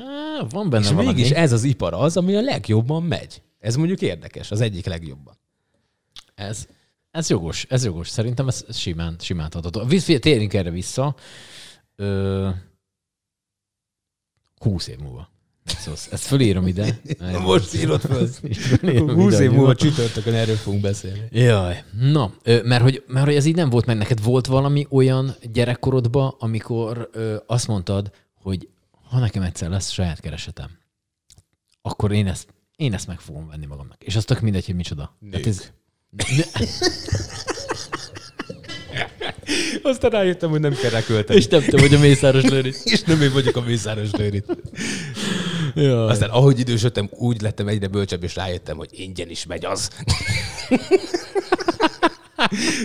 van benne És valami. mégis ez az ipar az, ami a legjobban megy. Ez mondjuk érdekes, az egyik legjobban. Ez, ez jogos, ez jogos. Szerintem ez simán, simán adható. Térjünk erre vissza. Ö, 20 év múlva. Szóval ezt fölírom ide. (laughs) Most írod föl. Fölírom 20 ide, év múlva csütörtökön erről fogunk beszélni. Jaj, na, mert hogy, mert hogy ez így nem volt meg. Neked volt valami olyan gyerekkorodban, amikor ö, azt mondtad, hogy ha nekem egyszer lesz saját keresetem, akkor én ezt, én ezt meg fogom venni magamnak. És az tök mindegy, hogy micsoda. Nők. ez, (laughs) Aztán rájöttem, hogy nem kell (laughs) rá költeni. és nem tudom, hogy a Mészáros Lőrinc. és nem én vagyok a Mészáros Lőrit. Jaj. Aztán ahogy idősödtem, úgy lettem egyre bölcsebb, és rájöttem, hogy ingyen is megy az. (laughs)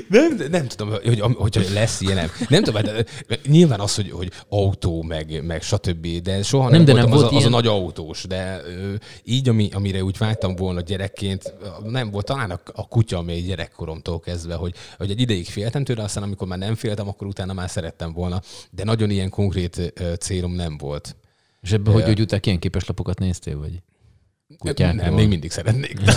Nem, nem tudom, hogy, hogyha lesz ilyen, nem. Tudom, hát, nyilván az, hogy, hogy autó, meg, meg stb., de soha nem, Nem, de voltam nem az, volt a, az a ilyen- nagy autós, de így, ami, amire úgy vágytam volna gyerekként, nem volt talán a, a kutya még gyerekkoromtól kezdve, hogy, hogy egy ideig féltem tőle, aztán amikor már nem féltem, akkor utána már szerettem volna, de nagyon ilyen konkrét célom nem volt. És ebben, hogy, hogy utána ilyen képeslapokat néztél, vagy? Kutyákról? Nem, még mindig szeretnék. (laughs)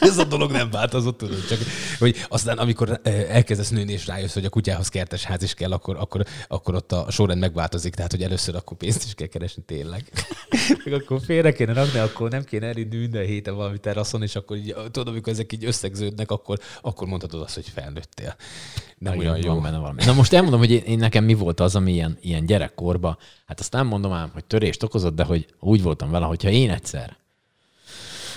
Ez a dolog nem változott, tudod, csak hogy aztán amikor elkezdesz nőni és rájössz, hogy a kutyához kertes ház is kell, akkor, akkor, akkor ott a sorrend megváltozik, tehát hogy először akkor pénzt is kell keresni tényleg. (laughs) Meg akkor félre kéne rakni, akkor nem kéne elindulni minden héten valami teraszon, és akkor így, tudod, amikor ezek így összegződnek, akkor, akkor mondhatod azt, hogy felnőttél. Nem olyan jó. Van benne valami. Na most elmondom, hogy én, én nekem mi volt az, ami ilyen, ilyen gyerekkorba. Hát azt nem mondom ám, hogy törést okozott, de hogy úgy voltam vele, hogyha én egyszer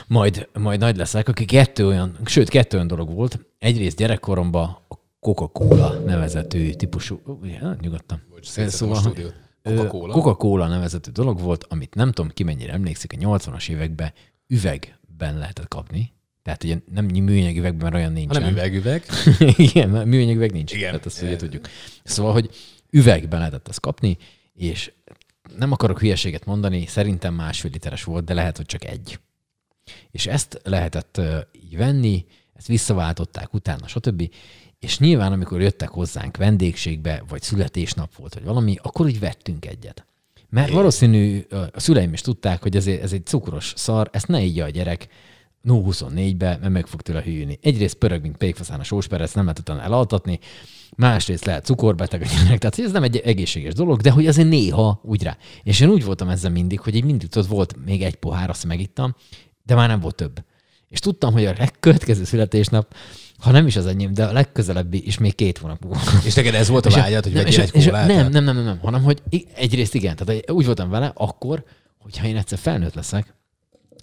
majd, majd nagy leszek, aki kettő olyan, sőt, kettő olyan dolog volt. Egyrészt gyerekkoromban a Coca-Cola nevezetű típusú, ja, nyugodtan. Bocs, szétszedtem a. Coca-Cola? Coca-Cola nevezetű dolog volt, amit nem tudom ki mennyire emlékszik, a 80-as években üvegben lehetett kapni. Tehát ugye nem műanyag üvegben, mert olyan nincsen. Hanem üvegüveg. (laughs) Igen, mert műanyag üveg nincs. Igen. Tehát azt ugye tudjuk. Szóval, hogy üvegben lehetett ezt kapni, és nem akarok hülyeséget mondani, szerintem másfél literes volt, de lehet, hogy csak egy. És ezt lehetett így venni, ezt visszaváltották utána, stb. És nyilván, amikor jöttek hozzánk vendégségbe, vagy születésnap volt, vagy valami, akkor úgy vettünk egyet. Mert valószínű ö, a szüleim is tudták, hogy ez, ez egy cukros szar, ezt ne igya a gyerek, No 24-be, mert meg fog tőle hűlni. Egyrészt pörög, mint pékfaszán a sósper, ezt nem lehet utána elaltatni, másrészt lehet cukorbeteg, tehát ez nem egy egészséges dolog, de hogy azért néha úgy rá. És én úgy voltam ezzel mindig, hogy így mindig tudod, volt még egy pohár, azt megittam, de már nem volt több. És tudtam, hogy a legkövetkező születésnap, ha nem is az enyém, de a legközelebbi is még két hónap múlva. És neked ez volt a vágyad, hogy vegyél egy kólát? Nem, nem, nem, nem, nem, hanem hogy egyrészt igen, tehát úgy voltam vele akkor, hogyha én egyszer felnőtt leszek,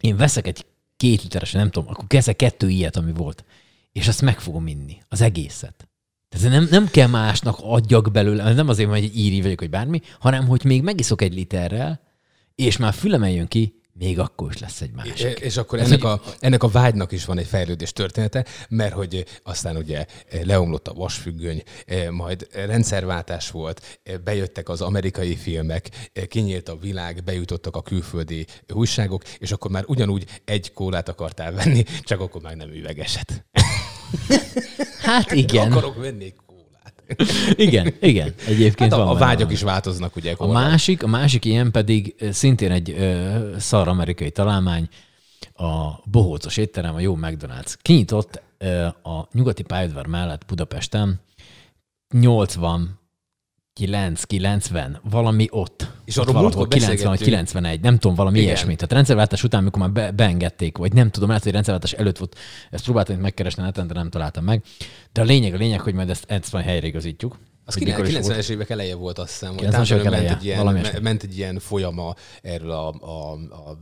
én veszek egy két literes, nem tudom, akkor kezdek kettő ilyet, ami volt, és azt meg fogom inni, az egészet. Tehát nem, nem kell másnak adjak belőle, nem azért, hogy egy íri vagyok, hogy bármi, hanem hogy még megiszok egy literrel, és már fülemen jön ki, még akkor is lesz egy másik. És, és akkor ennek a, ennek a vágynak is van egy fejlődés története, mert hogy aztán ugye leomlott a vasfüggöny, majd rendszerváltás volt, bejöttek az amerikai filmek, kinyílt a világ, bejutottak a külföldi újságok, és akkor már ugyanúgy egy kólát akartál venni, csak akkor már nem üvegeset. Hát igen. Akarok venni igen, igen. Egyébként hát a, van a vágyak is változnak, ugye. A másik, a másik ilyen pedig szintén egy ö, szar amerikai találmány, a bohócos étterem, a jó McDonald's. Kinyitott ö, a nyugati pályaudvar mellett Budapesten 80 9, 90, valami ott. És arról valahol 90 vagy 91, nem tudom, valami Igen. ilyesmi. Tehát rendszerváltás után, amikor már be, beengedték, vagy nem tudom, lehet, hogy rendszerváltás előtt volt, ezt próbáltam megkeresni neten, de nem találtam meg. De a lényeg, a lényeg, hogy majd ezt, ezt majd helyreigazítjuk. Az 90-es évek eleje volt, azt hiszem. Hogy eleje, ment, egy ilyen, ment egy ilyen folyama erről a, a,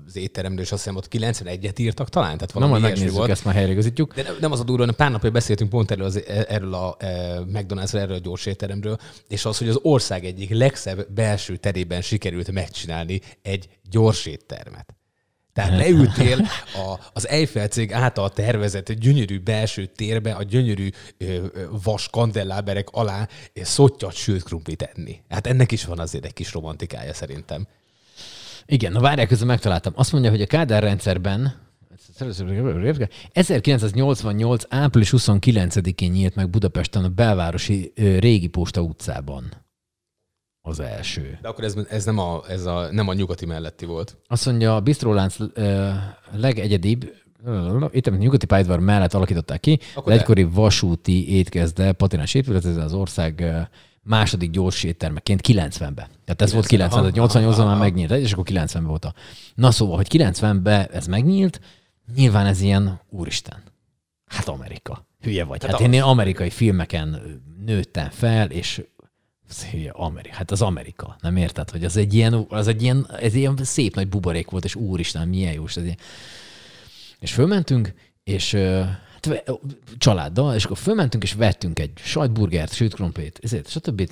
az étteremről, és azt hiszem ott 91-et írtak talán. Tehát valami Nem, majd megnézzük, volt. ezt már helyreigazítjuk. De nem az a durva, hanem pár napja beszéltünk pont erről, az, erről a e, mcdonalds erről a gyors étteremről, és az, hogy az ország egyik legszebb belső terében sikerült megcsinálni egy gyors éttermet. Tehát leültél a, az Eiffel cég által tervezett gyönyörű belső térbe, a gyönyörű ö, vas kandelláberek alá szottyat sült krumplit enni. Hát ennek is van azért egy kis romantikája szerintem. Igen, na várják, közben megtaláltam. Azt mondja, hogy a Kádár rendszerben 1988. április 29-én nyílt meg Budapesten a belvárosi régi posta utcában az első. De akkor ez, ez, nem, a, ez a, nem a nyugati melletti volt. Azt mondja, a bistrólánc legegyedibb, itt a nyugati pályadvar mellett alakították ki, Akkor egykori vasúti étkezde, patinás épület, ez az ország második gyors éttermeként 90-ben. Tehát ez 90, volt 90, 88 ban már megnyílt, és akkor 90-ben volt a... Na szóval, hogy 90-ben ez megnyílt, nyilván ez ilyen, úristen, hát Amerika. Hülye vagy. Hát, hát én amerikai filmeken nőttem fel, és Amerika. Hát az Amerika. Nem érted, hogy az egy ilyen, az egy ilyen, ez ilyen szép nagy buborék volt, és úristen, milyen jó. Ez ilyen. És fölmentünk, és hát, családdal, és akkor fölmentünk, és vettünk egy sajtburgert, sült ezért, stb.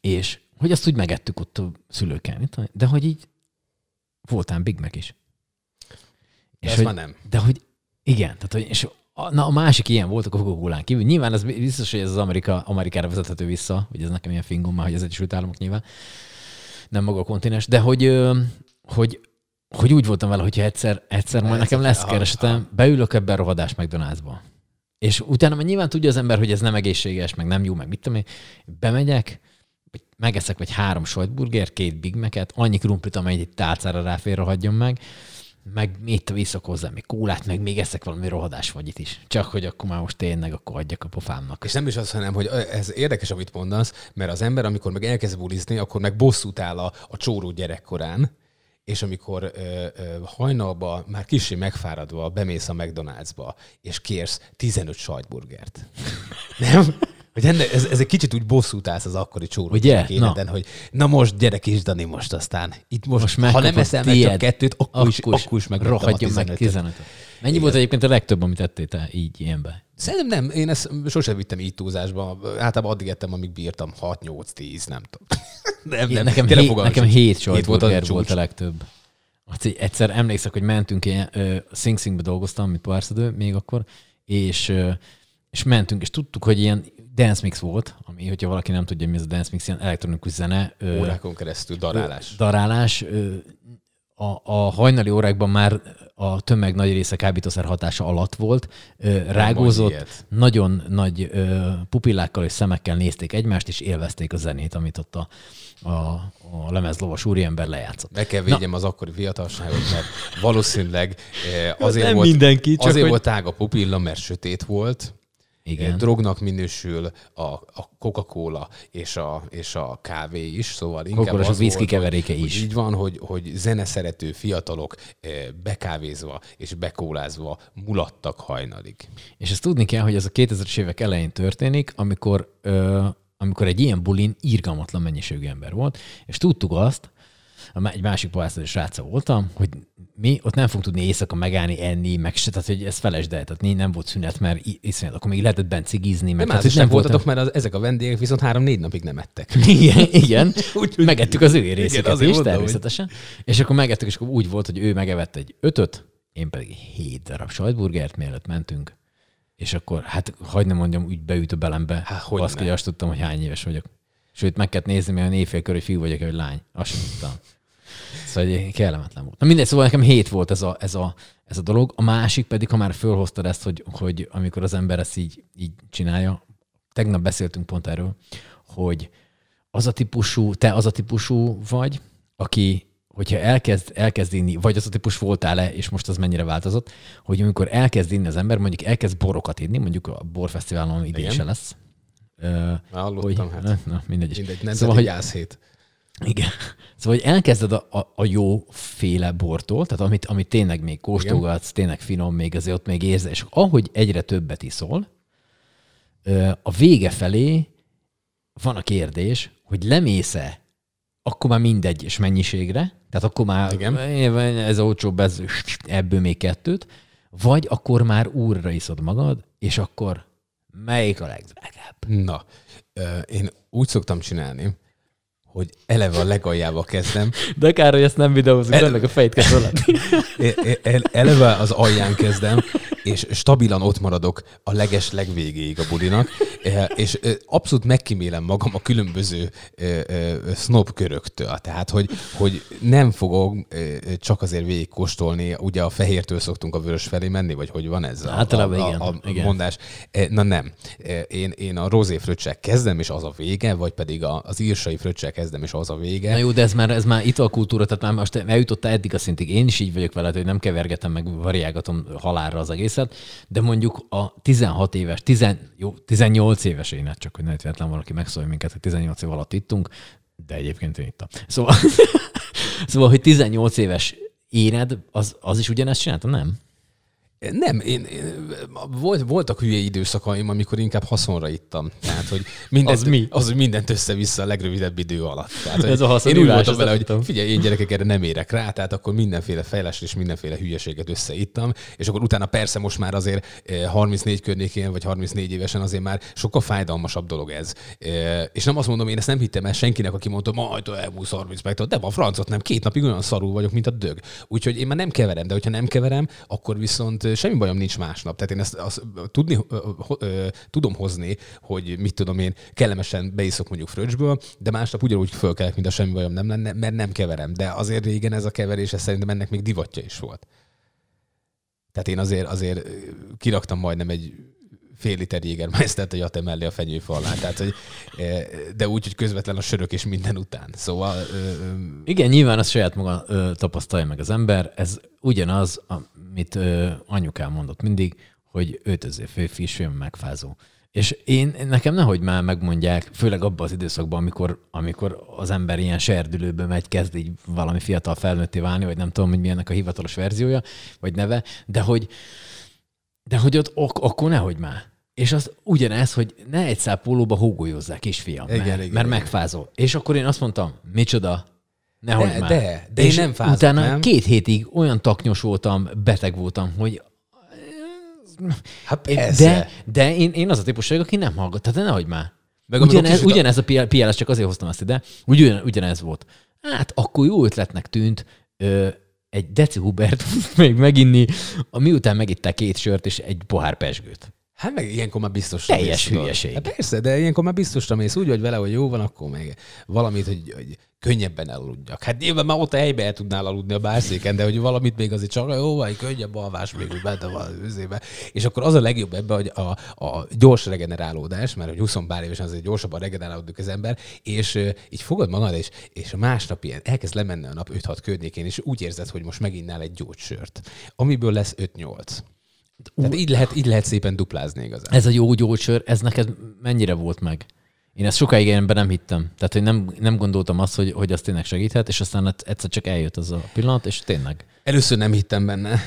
És hogy azt úgy megettük ott a szülőkkel, de hogy így voltál Big Mac is. De és hogy, már nem. De hogy igen, tehát, hogy, és Na, a másik ilyen volt a coca kívül. Nyilván ez biztos, hogy ez az Amerika, Amerikára vezethető vissza, hogy ez nekem ilyen fingom már, hogy az Egyesült Államok nyilván, nem maga a kontinens, de hogy, hogy, hogy úgy voltam vele, hogyha egyszer, egyszer majd nekem lesz keresetem, beülök ebben a rohadás McDonald'sba. És utána már nyilván tudja az ember, hogy ez nem egészséges, meg nem jó, meg mit tudom én. Bemegyek, vagy megeszek vagy három sajtburger, két Big Mac-et, annyi krumplit, amely egy tálcára ráfér, hagyjon meg, meg mit viszok hozzá, még kólát, meg még eszek valami rohadás vagy itt is. Csak hogy akkor már most tényleg akkor adjak a pofámnak. És nem is az, hanem, hogy ez érdekes, amit mondasz, mert az ember, amikor meg elkezd bulizni, akkor meg bosszút áll a, a csóró gyerekkorán, és amikor ö, ö, hajnalba, már kicsi megfáradva bemész a McDonald'sba, és kérsz 15 sajtburgert. nem? Hogy enne, ez, ez egy kicsit úgy bosszút állsz az akkori csóró Ugye? Életen, na. hogy na most gyerek is, Dani, most aztán. Itt most, most ha nem eszel meg csak kettőt, akkor, akkor is, akkor is meg rohadjon meg 15 Mennyi Igen. volt egyébként a legtöbb, amit ettél te így ilyenbe? Szerintem nem, én ezt sosem vittem így túlzásba. Általában addig ettem, amíg bírtam 6-8-10, nem tudom. (laughs) nem, nem. Nekem, hét, nekem hét sort volt, volt, volt a legtöbb. Egyszer emlékszek, hogy mentünk ilyen, uh, Sing Singbe dolgoztam, mint párszadő még akkor, és, és mentünk, és tudtuk, hogy ilyen dance mix volt, ami, hogyha valaki nem tudja, mi ez a dance mix, ilyen elektronikus zene. Órákon keresztül darálás. Darálás. A, a hajnali órákban már a tömeg nagy része kábítószer hatása alatt volt, rágózott, nagyon nagy pupillákkal és szemekkel nézték egymást, és élvezték a zenét, amit ott a, a, a lemezlovas úriember lejátszott. Meg kell védjem Na. az akkori fiatalságot, mert valószínűleg azért, nem volt, mindenki, azért hogy... volt tág a pupilla, mert sötét volt, Igen. drognak minősül a, a Coca-Cola és a, és a kávé is, szóval inkább Coca-Cola a az whisky volt, keveréke hogy, is. Hogy így van, hogy, hogy zeneszerető fiatalok eh, bekávézva és bekólázva mulattak hajnalig. És ezt tudni kell, hogy ez a 2000-es évek elején történik, amikor, ö, amikor egy ilyen bulin írgalmatlan mennyiségű ember volt, és tudtuk azt, a egy másik palászai sráca voltam, hogy mi ott nem fogunk tudni éjszaka megállni, enni, meg se, tehát hogy ez felesd el, tehát nem volt szünet, mert iszonyat, akkor még lehetett bent cigizni, Nem, tehát, hát, hogy nem volt voltatok, mert az, ezek a vendégek viszont három-négy napig nem ettek. (laughs) igen, igen. (laughs) Úgyhogy- megettük az ő részeket azért is, mondom, természetesen. És akkor megettük, és akkor úgy volt, hogy ő megevett egy ötöt, én pedig hét darab sajtburgert, mielőtt mentünk. És akkor, hát hagyd ne mondjam, úgy beüt a belembe. Hát, hogy azt, hogy azt tudtam, hogy hány éves vagyok. Sőt, meg kellett nézni, mert éjfél körül fiú vagyok, vagy lány. Azt sem tudtam. Szóval egy kellemetlen volt. Na mindegy, szóval nekem hét volt ez a, ez a, ez a dolog. A másik pedig, ha már fölhoztad ezt, hogy, hogy amikor az ember ezt így, így csinálja, tegnap beszéltünk pont erről, hogy az a típusú, te az a típusú vagy, aki, hogyha elkezd, elkezd inni, vagy az a típus voltál-e, és most az mennyire változott, hogy amikor elkezd inni az ember, mondjuk elkezd borokat inni, mondjuk a borfesztiválon idén se lesz. Már hallottam, hogy, hát. na, mindegy. Mindegy, nem szóval, hogy, gyászhét. Igen. Szóval, hogy elkezded a, a, a jó féle bortól, tehát amit, amit tényleg még kóstolgatsz, tényleg finom, még azért ott még érzed, és ahogy egyre többet iszol, a vége felé van a kérdés, hogy lemész-e akkor már mindegy és mennyiségre, tehát akkor már Igen. ez olcsóbb, ez, ebből még kettőt, vagy akkor már úrra iszod magad, és akkor melyik a legdrágább? Na, én úgy szoktam csinálni, hogy eleve a legaljával kezdem, De kár, hogy ezt nem videózunk, El- ennek a fejt kell (laughs) el- eleve az alján kezdem, és stabilan ott maradok a leges legvégéig a bulinak, e, és e, abszolút megkímélem magam a különböző e, e, snob köröktől. Tehát, hogy, hogy nem fogok csak azért végigkóstolni, ugye a fehértől szoktunk a vörös felé menni, vagy hogy van ez a, Általában a, igen, a, a igen. mondás. Na nem. Én, én a rozé fröccsel kezdem, és az a vége, vagy pedig a, az írsai fröccsel kezdem, és az a vége. Na jó, de ez már, ez már italkultúra, tehát már most eljutottál eddig a szintig. Én is így vagyok veled, hogy nem kevergetem meg, variálgatom halálra az egészet, de mondjuk a 16 éves, 10, jó, 18 éves én, hát csak hogy ne véletlen valaki megszólja minket, hogy 18 év alatt ittunk, de egyébként én ittam. Szóval, (laughs) szóval hogy 18 éves éned, az, az is ugyanezt csinálta, nem? Nem, én, én, volt, voltak hülye időszakaim, amikor inkább haszonra ittam. Tehát, hogy mindent, Az mi? Az, hogy mindent össze-vissza a legrövidebb idő alatt. Tehát, Ez a haszon Én úgy voltam vele, hogy figyelj, én gyerekek erre nem érek rá, tehát akkor mindenféle fejlesztés és mindenféle hülyeséget összeittam, és akkor utána persze most már azért eh, 34 környékén, vagy 34 évesen azért már sokkal fájdalmasabb dolog ez. Eh, És nem azt mondom, én ezt nem hittem el senkinek, aki mondta, majd elmúlsz 30 meg, de a francot nem, két napig olyan szarul vagyok, mint a dög. Úgyhogy én már nem keverem, de hogyha nem keverem, akkor viszont semmi bajom nincs másnap. Tehát én ezt azt tudni, tudom hozni, hogy mit tudom én, kellemesen beiszok mondjuk fröccsből, de másnap ugyanúgy fölkelek, mint a semmi bajom nem lenne, mert nem keverem. De azért régen ez a keverés, ez szerintem ennek még divatja is volt. Tehát én azért, azért kiraktam majdnem egy fél liter Jägermeistert a jate mellé a fenyőfa alá. Tehát, hogy, de úgy, hogy közvetlen a sörök és minden után. Szóval ö, ö, Igen, nyilván azt saját maga ö, tapasztalja meg az ember. Ez ugyanaz, amit ö, anyukám mondott mindig, hogy öltözé férfi, és olyan megfázó. És én, nekem nehogy már megmondják, főleg abban az időszakban, amikor, amikor az ember ilyen serdülőbe megy, kezd így valami fiatal felnőtté válni, vagy nem tudom, hogy milyennek a hivatalos verziója, vagy neve, de hogy, de hogy ott ok, akkor nehogy már. És az ugyanez, hogy ne egy szál pólóba hógolyozzák, kisfiam, Igen, mert, igen, mert igen. megfázol. És akkor én azt mondtam, micsoda, nehogy De- már. de- de én nem fázok, utána nem? két hétig olyan taknyos voltam, beteg voltam, hogy hát de, de én, én az a típus vagyok, aki nem hallgat. Tehát nehogy már. Meg Ugyanez, ugyanez a PL, PLS, csak azért hoztam ezt ide, ugyan, ugyanez volt. Hát akkor jó ötletnek tűnt ö, egy deci Hubert (laughs) még meginni, miután megitták két sört és egy pohár pesgőt. Hát meg ilyenkor már biztos Teljes hülyeség. Hát persze, de ilyenkor már biztosra mész úgy vagy vele, hogy jó van, akkor meg valamit, hogy, hogy könnyebben elaludjak. Hát nyilván már ott a helyben el tudnál aludni a bárszéken, de hogy valamit még azért csak jó van, könnyebb alvás még úgy benne van az üzébe. És akkor az a legjobb ebben, hogy a, a gyors regenerálódás, mert hogy 20 pár évesen azért gyorsabban regenerálódik az ember, és ö, így fogod magad, és, és a másnap ilyen elkezd lemenni a nap 5-6 környékén, és úgy érzed, hogy most meginnál egy gyógysört, amiből lesz 5-8. Tehát így lehet, így lehet szépen duplázni igazán. Ez a jó gyógysör, ez neked mennyire volt meg? Én ezt sokáig ilyenben nem hittem. Tehát, hogy nem, nem gondoltam azt, hogy, hogy az tényleg segíthet, és aztán egyszer csak eljött az a pillanat, és tényleg. Először nem hittem benne,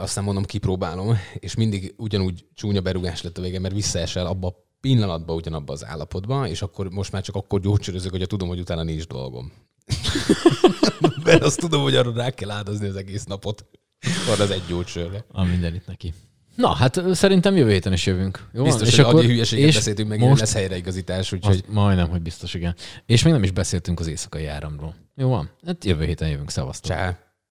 aztán mondom, kipróbálom, és mindig ugyanúgy csúnya berugás lett a vége, mert visszaesel abba a pillanatban ugyanabba az állapotba, és akkor most már csak akkor gyógycsörözök, hogy tudom, hogy utána nincs dolgom. (laughs) mert azt tudom, hogy arra rá kell áldozni az egész napot. Van az egy gyógysörre. A mindenit neki. Na, hát szerintem jövő héten is jövünk. Jó? Biztos, és hogy akkor, hülyeséget és beszéltünk meg, most lesz helyreigazítás, úgyhogy... Majdnem, hogy biztos, igen. És még nem is beszéltünk az éjszakai áramról. Jó van? Hát jövő héten jövünk. Szevasztok. Csá.